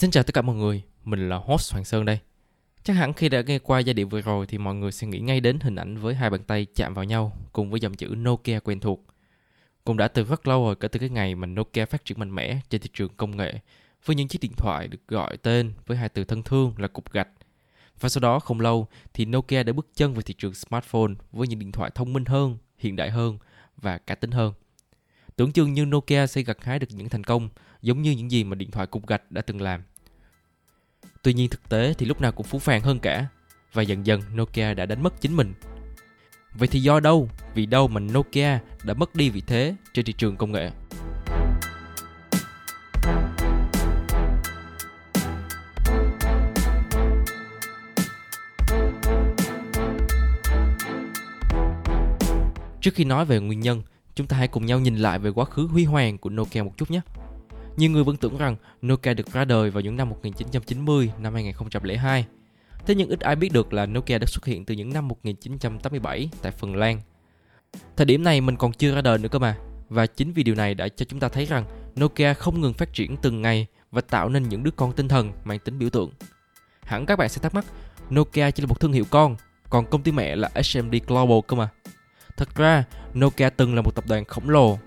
Xin chào tất cả mọi người, mình là host Hoàng Sơn đây. Chắc hẳn khi đã nghe qua giai điệu vừa rồi thì mọi người sẽ nghĩ ngay đến hình ảnh với hai bàn tay chạm vào nhau cùng với dòng chữ Nokia quen thuộc. Cũng đã từ rất lâu rồi kể từ cái ngày mà Nokia phát triển mạnh mẽ trên thị trường công nghệ với những chiếc điện thoại được gọi tên với hai từ thân thương là cục gạch. Và sau đó không lâu thì Nokia đã bước chân vào thị trường smartphone với những điện thoại thông minh hơn, hiện đại hơn và cá tính hơn. Tưởng chừng như Nokia sẽ gặt hái được những thành công giống như những gì mà điện thoại cục gạch đã từng làm. Tuy nhiên thực tế thì lúc nào cũng phú phàng hơn cả và dần dần Nokia đã đánh mất chính mình. Vậy thì do đâu, vì đâu mà Nokia đã mất đi vị thế trên thị trường công nghệ? Trước khi nói về nguyên nhân, chúng ta hãy cùng nhau nhìn lại về quá khứ huy hoàng của Nokia một chút nhé. Nhiều người vẫn tưởng rằng Nokia được ra đời vào những năm 1990, năm 2002. Thế nhưng ít ai biết được là Nokia đã xuất hiện từ những năm 1987 tại Phần Lan. Thời điểm này mình còn chưa ra đời nữa cơ mà. Và chính vì điều này đã cho chúng ta thấy rằng Nokia không ngừng phát triển từng ngày và tạo nên những đứa con tinh thần mang tính biểu tượng. Hẳn các bạn sẽ thắc mắc, Nokia chỉ là một thương hiệu con, còn công ty mẹ là HMD Global cơ mà. Thật ra, Nokia từng là một tập đoàn khổng lồ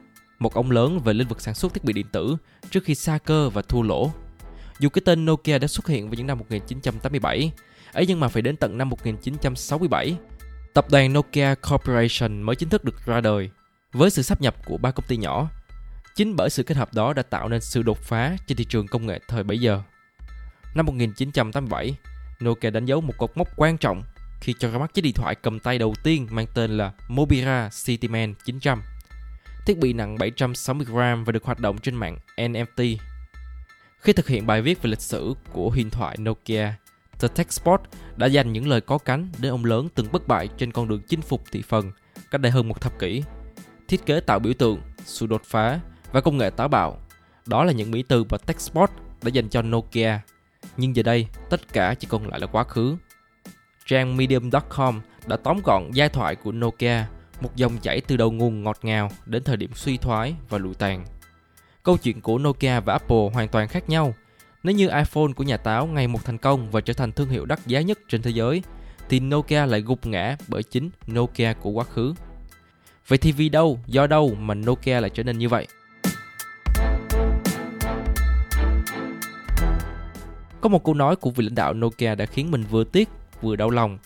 một ông lớn về lĩnh vực sản xuất thiết bị điện tử trước khi xa cơ và thua lỗ. Dù cái tên Nokia đã xuất hiện vào những năm 1987, ấy nhưng mà phải đến tận năm 1967, tập đoàn Nokia Corporation mới chính thức được ra đời với sự sắp nhập của ba công ty nhỏ. Chính bởi sự kết hợp đó đã tạo nên sự đột phá trên thị trường công nghệ thời bấy giờ. Năm 1987, Nokia đánh dấu một cột mốc quan trọng khi cho ra mắt chiếc điện thoại cầm tay đầu tiên mang tên là Mobira Cityman 900. Thiết bị nặng 760g và được hoạt động trên mạng NFT. Khi thực hiện bài viết về lịch sử của huyền thoại Nokia, The TechSpot đã dành những lời có cánh đến ông lớn từng bất bại trên con đường chinh phục thị phần cách đây hơn một thập kỷ. Thiết kế tạo biểu tượng, sự đột phá và công nghệ táo bạo. Đó là những mỹ từ mà TechSpot đã dành cho Nokia. Nhưng giờ đây, tất cả chỉ còn lại là quá khứ. Trang Medium.com đã tóm gọn giai thoại của Nokia một dòng chảy từ đầu nguồn ngọt ngào đến thời điểm suy thoái và lụi tàn. Câu chuyện của Nokia và Apple hoàn toàn khác nhau. Nếu như iPhone của nhà táo ngày một thành công và trở thành thương hiệu đắt giá nhất trên thế giới, thì Nokia lại gục ngã bởi chính Nokia của quá khứ. Vậy thì vì đâu, do đâu mà Nokia lại trở nên như vậy? Có một câu nói của vị lãnh đạo Nokia đã khiến mình vừa tiếc vừa đau lòng.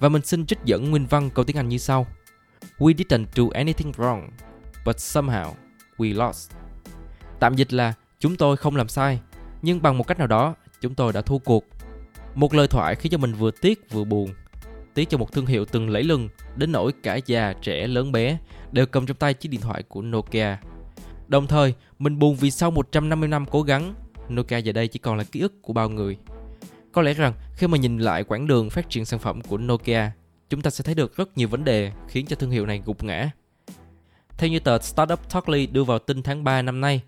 Và mình xin trích dẫn nguyên văn câu tiếng Anh như sau. We didn't do anything wrong, but somehow we lost. Tạm dịch là chúng tôi không làm sai, nhưng bằng một cách nào đó chúng tôi đã thua cuộc. Một lời thoại khiến cho mình vừa tiếc vừa buồn. Tiếc cho một thương hiệu từng lẫy lừng đến nỗi cả già trẻ lớn bé đều cầm trong tay chiếc điện thoại của Nokia. Đồng thời, mình buồn vì sau 150 năm cố gắng, Nokia giờ đây chỉ còn là ký ức của bao người. Có lẽ rằng khi mà nhìn lại quãng đường phát triển sản phẩm của Nokia chúng ta sẽ thấy được rất nhiều vấn đề khiến cho thương hiệu này gục ngã. Theo như tờ Startup Talkly đưa vào tin tháng 3 năm nay,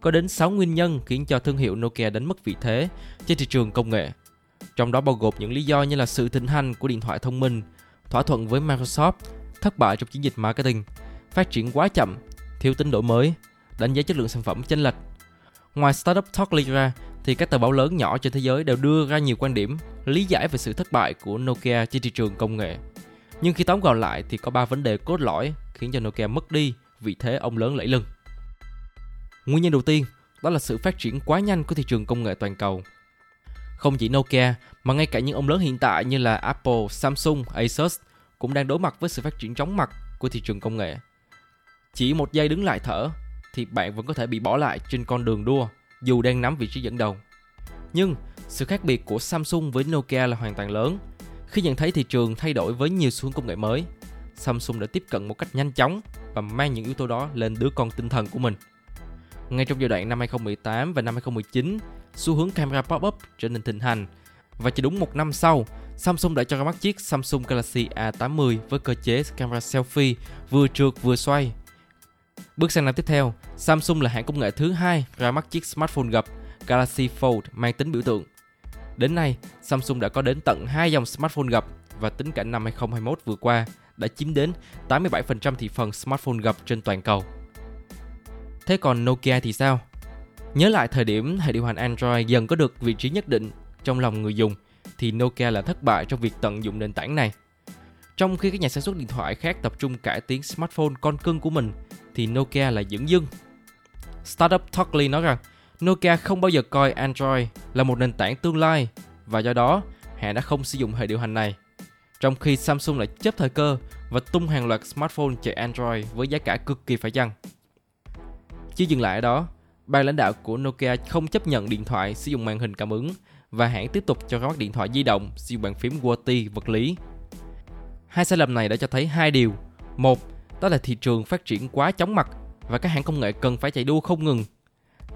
có đến 6 nguyên nhân khiến cho thương hiệu Nokia đánh mất vị thế trên thị trường công nghệ. Trong đó bao gồm những lý do như là sự thịnh hành của điện thoại thông minh, thỏa thuận với Microsoft, thất bại trong chiến dịch marketing, phát triển quá chậm, thiếu tính đổi mới, đánh giá chất lượng sản phẩm chênh lệch. Ngoài Startup Talkly ra, thì các tờ báo lớn nhỏ trên thế giới đều đưa ra nhiều quan điểm lý giải về sự thất bại của Nokia trên thị trường công nghệ. Nhưng khi tóm gọn lại thì có 3 vấn đề cốt lõi khiến cho Nokia mất đi vị thế ông lớn lẫy lưng. Nguyên nhân đầu tiên đó là sự phát triển quá nhanh của thị trường công nghệ toàn cầu. Không chỉ Nokia mà ngay cả những ông lớn hiện tại như là Apple, Samsung, Asus cũng đang đối mặt với sự phát triển chóng mặt của thị trường công nghệ. Chỉ một giây đứng lại thở thì bạn vẫn có thể bị bỏ lại trên con đường đua dù đang nắm vị trí dẫn đầu. Nhưng sự khác biệt của Samsung với Nokia là hoàn toàn lớn. Khi nhận thấy thị trường thay đổi với nhiều xu hướng công nghệ mới, Samsung đã tiếp cận một cách nhanh chóng và mang những yếu tố đó lên đứa con tinh thần của mình. Ngay trong giai đoạn năm 2018 và năm 2019, xu hướng camera pop-up trở nên thịnh hành và chỉ đúng một năm sau, Samsung đã cho ra mắt chiếc Samsung Galaxy A80 với cơ chế camera selfie vừa trượt vừa xoay. Bước sang năm tiếp theo, Samsung là hãng công nghệ thứ hai ra mắt chiếc smartphone gập Galaxy Fold mang tính biểu tượng. Đến nay, Samsung đã có đến tận hai dòng smartphone gập và tính cả năm 2021 vừa qua đã chiếm đến 87% thị phần smartphone gập trên toàn cầu. Thế còn Nokia thì sao? Nhớ lại thời điểm hệ điều hành Android dần có được vị trí nhất định trong lòng người dùng thì Nokia là thất bại trong việc tận dụng nền tảng này. Trong khi các nhà sản xuất điện thoại khác tập trung cải tiến smartphone con cưng của mình thì Nokia là dưỡng dưng. Startup Talkly nói rằng Nokia không bao giờ coi Android là một nền tảng tương lai và do đó hãng đã không sử dụng hệ điều hành này. Trong khi Samsung lại chấp thời cơ và tung hàng loạt smartphone chạy Android với giá cả cực kỳ phải chăng. Chưa dừng lại ở đó, ban lãnh đạo của Nokia không chấp nhận điện thoại sử dụng màn hình cảm ứng và hãng tiếp tục cho ra mắt điện thoại di động sử dụng bàn phím QWERTY vật lý. Hai sai lầm này đã cho thấy hai điều. Một, đó là thị trường phát triển quá chóng mặt và các hãng công nghệ cần phải chạy đua không ngừng.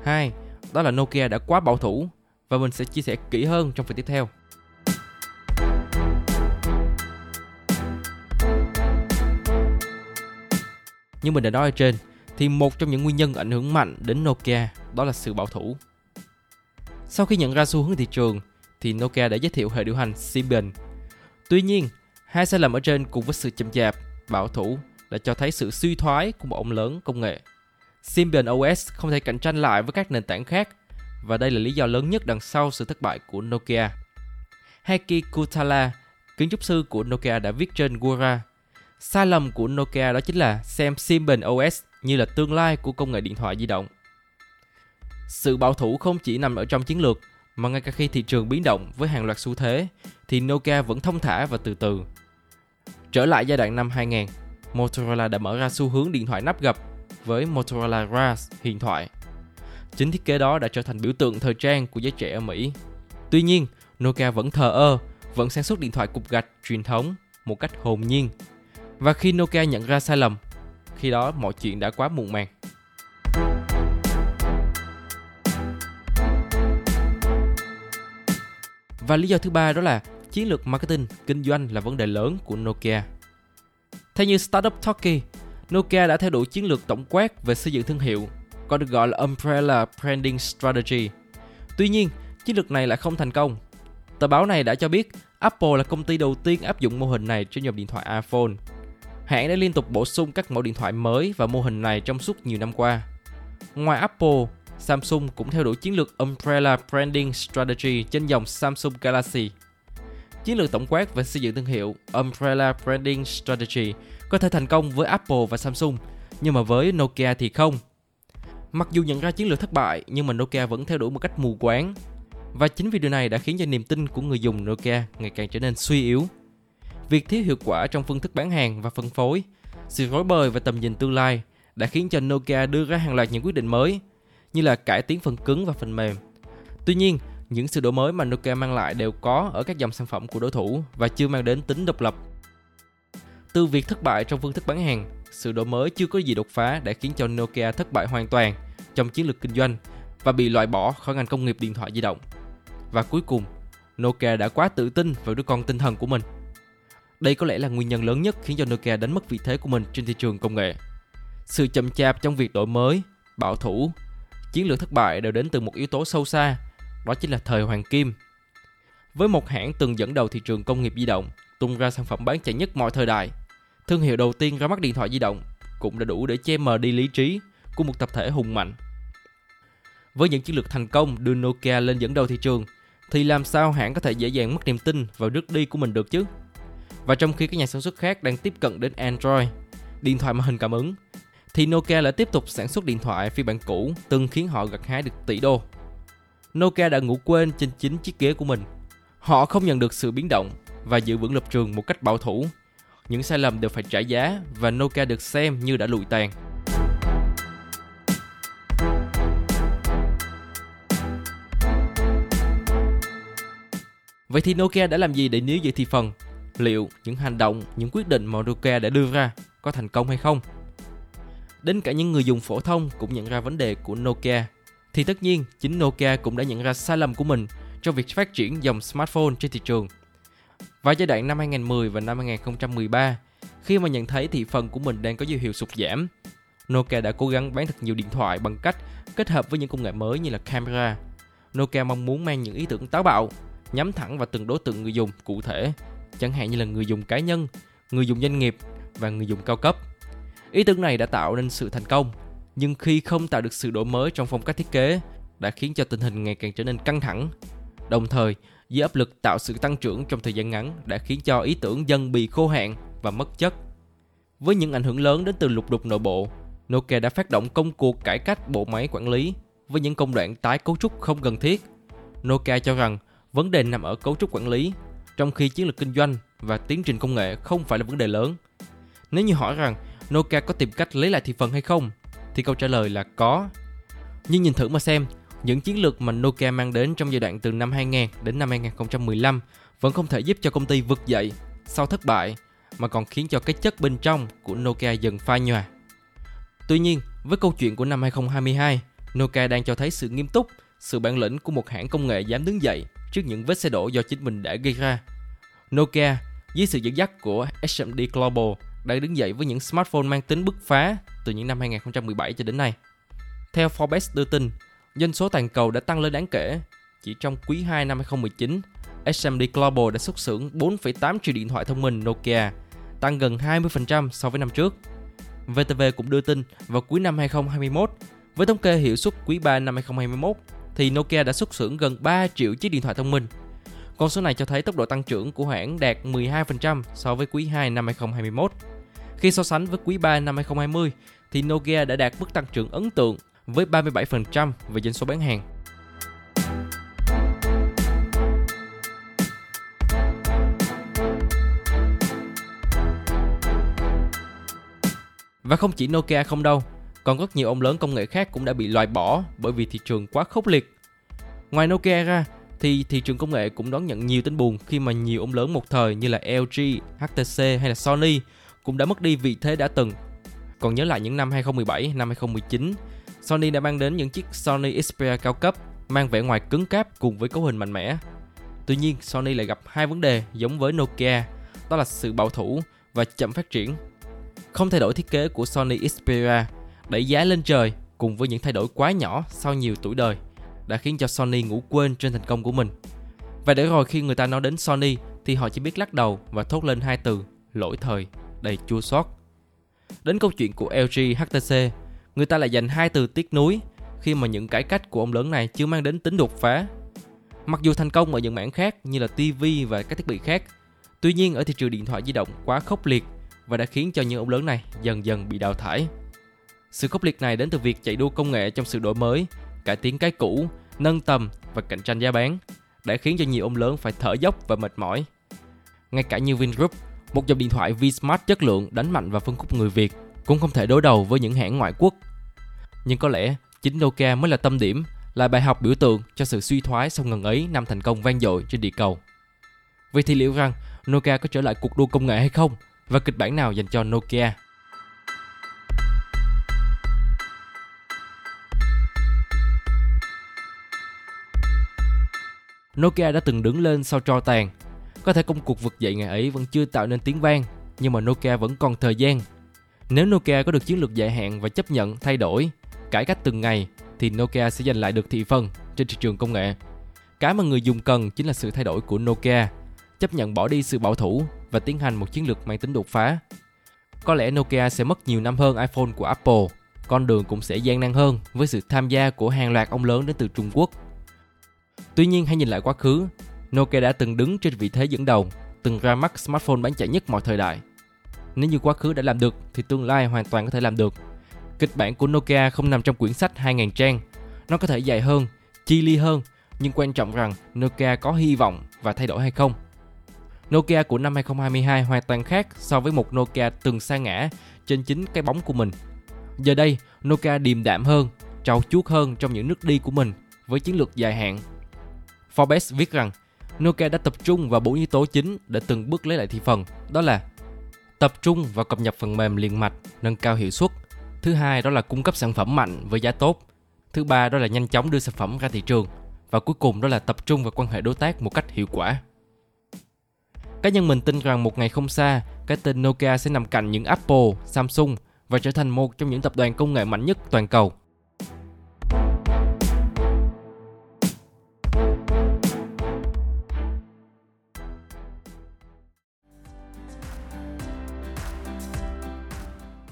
Hai, đó là Nokia đã quá bảo thủ và mình sẽ chia sẻ kỹ hơn trong phần tiếp theo. Như mình đã nói ở trên, thì một trong những nguyên nhân ảnh hưởng mạnh đến Nokia đó là sự bảo thủ. Sau khi nhận ra xu hướng thị trường, thì Nokia đã giới thiệu hệ điều hành Symbian. Tuy nhiên, hai sai lầm ở trên cùng với sự chậm chạp, bảo thủ đã cho thấy sự suy thoái của một ông lớn công nghệ. Symbian OS không thể cạnh tranh lại với các nền tảng khác và đây là lý do lớn nhất đằng sau sự thất bại của Nokia. Heikki Kutala, kiến trúc sư của Nokia đã viết trên Quora, sai lầm của Nokia đó chính là xem Symbian OS như là tương lai của công nghệ điện thoại di động. Sự bảo thủ không chỉ nằm ở trong chiến lược, mà ngay cả khi thị trường biến động với hàng loạt xu thế, thì Nokia vẫn thông thả và từ từ. Trở lại giai đoạn năm 2000, Motorola đã mở ra xu hướng điện thoại nắp gập với Motorola Razr huyền thoại. Chính thiết kế đó đã trở thành biểu tượng thời trang của giới trẻ ở Mỹ. Tuy nhiên, Nokia vẫn thờ ơ, vẫn sản xuất điện thoại cục gạch truyền thống một cách hồn nhiên. Và khi Nokia nhận ra sai lầm, khi đó mọi chuyện đã quá muộn màng. Và lý do thứ ba đó là chiến lược marketing, kinh doanh là vấn đề lớn của Nokia. Theo như Startup Talkie, Nokia đã theo đuổi chiến lược tổng quát về xây dựng thương hiệu, còn được gọi là Umbrella Branding Strategy. Tuy nhiên, chiến lược này lại không thành công. Tờ báo này đã cho biết Apple là công ty đầu tiên áp dụng mô hình này trên dòng điện thoại iPhone. Hãng đã liên tục bổ sung các mẫu điện thoại mới và mô hình này trong suốt nhiều năm qua. Ngoài Apple, Samsung cũng theo đuổi chiến lược Umbrella Branding Strategy trên dòng Samsung Galaxy. Chiến lược tổng quát về xây dựng thương hiệu Umbrella Branding Strategy có thể thành công với Apple và Samsung, nhưng mà với Nokia thì không. Mặc dù nhận ra chiến lược thất bại, nhưng mà Nokia vẫn theo đuổi một cách mù quáng. Và chính vì điều này đã khiến cho niềm tin của người dùng Nokia ngày càng trở nên suy yếu. Việc thiếu hiệu quả trong phương thức bán hàng và phân phối, sự rối bời và tầm nhìn tương lai đã khiến cho Nokia đưa ra hàng loạt những quyết định mới như là cải tiến phần cứng và phần mềm. Tuy nhiên, những sự đổi mới mà Nokia mang lại đều có ở các dòng sản phẩm của đối thủ và chưa mang đến tính độc lập. Từ việc thất bại trong phương thức bán hàng, sự đổi mới chưa có gì đột phá đã khiến cho Nokia thất bại hoàn toàn trong chiến lược kinh doanh và bị loại bỏ khỏi ngành công nghiệp điện thoại di động. Và cuối cùng, Nokia đã quá tự tin vào đứa con tinh thần của mình. Đây có lẽ là nguyên nhân lớn nhất khiến cho Nokia đánh mất vị thế của mình trên thị trường công nghệ. Sự chậm chạp trong việc đổi mới, bảo thủ chiến lược thất bại đều đến từ một yếu tố sâu xa, đó chính là thời hoàng kim. Với một hãng từng dẫn đầu thị trường công nghiệp di động, tung ra sản phẩm bán chạy nhất mọi thời đại, thương hiệu đầu tiên ra mắt điện thoại di động cũng đã đủ để che mờ đi lý trí của một tập thể hùng mạnh. Với những chiến lược thành công đưa Nokia lên dẫn đầu thị trường, thì làm sao hãng có thể dễ dàng mất niềm tin vào nước đi của mình được chứ? Và trong khi các nhà sản xuất khác đang tiếp cận đến Android, điện thoại màn hình cảm ứng, thì Nokia lại tiếp tục sản xuất điện thoại phiên bản cũ từng khiến họ gặt hái được tỷ đô. Nokia đã ngủ quên trên chính chiếc ghế của mình. Họ không nhận được sự biến động và giữ vững lập trường một cách bảo thủ. Những sai lầm đều phải trả giá và Nokia được xem như đã lụi tàn. Vậy thì Nokia đã làm gì để níu giữ thị phần? liệu những hành động, những quyết định mà Nokia đã đưa ra có thành công hay không. Đến cả những người dùng phổ thông cũng nhận ra vấn đề của Nokia. Thì tất nhiên, chính Nokia cũng đã nhận ra sai lầm của mình trong việc phát triển dòng smartphone trên thị trường. Vào giai đoạn năm 2010 và năm 2013, khi mà nhận thấy thị phần của mình đang có dấu hiệu sụt giảm, Nokia đã cố gắng bán thật nhiều điện thoại bằng cách kết hợp với những công nghệ mới như là camera. Nokia mong muốn mang những ý tưởng táo bạo, nhắm thẳng vào từng đối tượng người dùng cụ thể, chẳng hạn như là người dùng cá nhân, người dùng doanh nghiệp và người dùng cao cấp. Ý tưởng này đã tạo nên sự thành công, nhưng khi không tạo được sự đổi mới trong phong cách thiết kế, đã khiến cho tình hình ngày càng trở nên căng thẳng. Đồng thời, dưới áp lực tạo sự tăng trưởng trong thời gian ngắn đã khiến cho ý tưởng dần bị khô hạn và mất chất. Với những ảnh hưởng lớn đến từ lục đục nội bộ, Nokia đã phát động công cuộc cải cách bộ máy quản lý với những công đoạn tái cấu trúc không cần thiết. Nokia cho rằng vấn đề nằm ở cấu trúc quản lý, trong khi chiến lược kinh doanh và tiến trình công nghệ không phải là vấn đề lớn. Nếu như hỏi rằng Nokia có tìm cách lấy lại thị phần hay không, thì câu trả lời là có. Nhưng nhìn thử mà xem, những chiến lược mà Nokia mang đến trong giai đoạn từ năm 2000 đến năm 2015 vẫn không thể giúp cho công ty vực dậy sau thất bại mà còn khiến cho cái chất bên trong của Nokia dần phai nhòa. Tuy nhiên, với câu chuyện của năm 2022, Nokia đang cho thấy sự nghiêm túc, sự bản lĩnh của một hãng công nghệ dám đứng dậy trước những vết xe đổ do chính mình đã gây ra. Nokia, dưới sự dẫn dắt của SMD Global, đang đứng dậy với những smartphone mang tính bứt phá từ những năm 2017 cho đến nay. Theo Forbes đưa tin, doanh số toàn cầu đã tăng lên đáng kể. Chỉ trong quý 2 năm 2019, SMD Global đã xuất xưởng 4,8 triệu điện thoại thông minh Nokia, tăng gần 20% so với năm trước. VTV cũng đưa tin vào cuối năm 2021, với thống kê hiệu suất quý 3 năm 2021, thì Nokia đã xuất xưởng gần 3 triệu chiếc điện thoại thông minh. Con số này cho thấy tốc độ tăng trưởng của hãng đạt 12% so với quý 2 năm 2021. Khi so sánh với quý 3 năm 2020, thì Nokia đã đạt mức tăng trưởng ấn tượng với 37% về doanh số bán hàng. Và không chỉ Nokia không đâu, còn rất nhiều ông lớn công nghệ khác cũng đã bị loại bỏ bởi vì thị trường quá khốc liệt. Ngoài Nokia ra, thì thị trường công nghệ cũng đón nhận nhiều tin buồn khi mà nhiều ông lớn một thời như là LG, HTC hay là Sony cũng đã mất đi vị thế đã từng. Còn nhớ lại những năm 2017, năm 2019, Sony đã mang đến những chiếc Sony Xperia cao cấp mang vẻ ngoài cứng cáp cùng với cấu hình mạnh mẽ. Tuy nhiên, Sony lại gặp hai vấn đề giống với Nokia, đó là sự bảo thủ và chậm phát triển. Không thay đổi thiết kế của Sony Xperia, đẩy giá lên trời cùng với những thay đổi quá nhỏ sau nhiều tuổi đời đã khiến cho Sony ngủ quên trên thành công của mình. Và để rồi khi người ta nói đến Sony thì họ chỉ biết lắc đầu và thốt lên hai từ lỗi thời đầy chua xót. Đến câu chuyện của LG HTC, người ta lại dành hai từ tiếc nuối khi mà những cải cách của ông lớn này chưa mang đến tính đột phá. Mặc dù thành công ở những mảng khác như là TV và các thiết bị khác, tuy nhiên ở thị trường điện thoại di động quá khốc liệt và đã khiến cho những ông lớn này dần dần bị đào thải. Sự khốc liệt này đến từ việc chạy đua công nghệ trong sự đổi mới, cải tiến cái cũ, nâng tầm và cạnh tranh giá bán, đã khiến cho nhiều ông lớn phải thở dốc và mệt mỏi. Ngay cả như Vingroup, một dòng điện thoại V-Smart chất lượng đánh mạnh vào phân khúc người Việt cũng không thể đối đầu với những hãng ngoại quốc. Nhưng có lẽ chính Nokia mới là tâm điểm, là bài học biểu tượng cho sự suy thoái sau ngần ấy năm thành công vang dội trên địa cầu. Vậy thì liệu rằng Nokia có trở lại cuộc đua công nghệ hay không? Và kịch bản nào dành cho Nokia? Nokia đã từng đứng lên sau tro tàn. Có thể công cuộc vực dậy ngày ấy vẫn chưa tạo nên tiếng vang, nhưng mà Nokia vẫn còn thời gian. Nếu Nokia có được chiến lược dài hạn và chấp nhận thay đổi, cải cách từng ngày, thì Nokia sẽ giành lại được thị phần trên thị trường công nghệ. Cái mà người dùng cần chính là sự thay đổi của Nokia, chấp nhận bỏ đi sự bảo thủ và tiến hành một chiến lược mang tính đột phá. Có lẽ Nokia sẽ mất nhiều năm hơn iPhone của Apple, con đường cũng sẽ gian nan hơn với sự tham gia của hàng loạt ông lớn đến từ Trung Quốc Tuy nhiên hãy nhìn lại quá khứ, Nokia đã từng đứng trên vị thế dẫn đầu, từng ra mắt smartphone bán chạy nhất mọi thời đại. Nếu như quá khứ đã làm được thì tương lai hoàn toàn có thể làm được. Kịch bản của Nokia không nằm trong quyển sách 2.000 trang. Nó có thể dài hơn, chi ly hơn, nhưng quan trọng rằng Nokia có hy vọng và thay đổi hay không. Nokia của năm 2022 hoàn toàn khác so với một Nokia từng sa ngã trên chính cái bóng của mình. Giờ đây, Nokia điềm đạm hơn, trau chuốt hơn trong những nước đi của mình với chiến lược dài hạn Forbes viết rằng Nokia đã tập trung vào bốn yếu tố chính để từng bước lấy lại thị phần. Đó là tập trung vào cập nhật phần mềm liền mạch, nâng cao hiệu suất. Thứ hai đó là cung cấp sản phẩm mạnh với giá tốt. Thứ ba đó là nhanh chóng đưa sản phẩm ra thị trường. Và cuối cùng đó là tập trung vào quan hệ đối tác một cách hiệu quả. Cá nhân mình tin rằng một ngày không xa, cái tên Nokia sẽ nằm cạnh những Apple, Samsung và trở thành một trong những tập đoàn công nghệ mạnh nhất toàn cầu.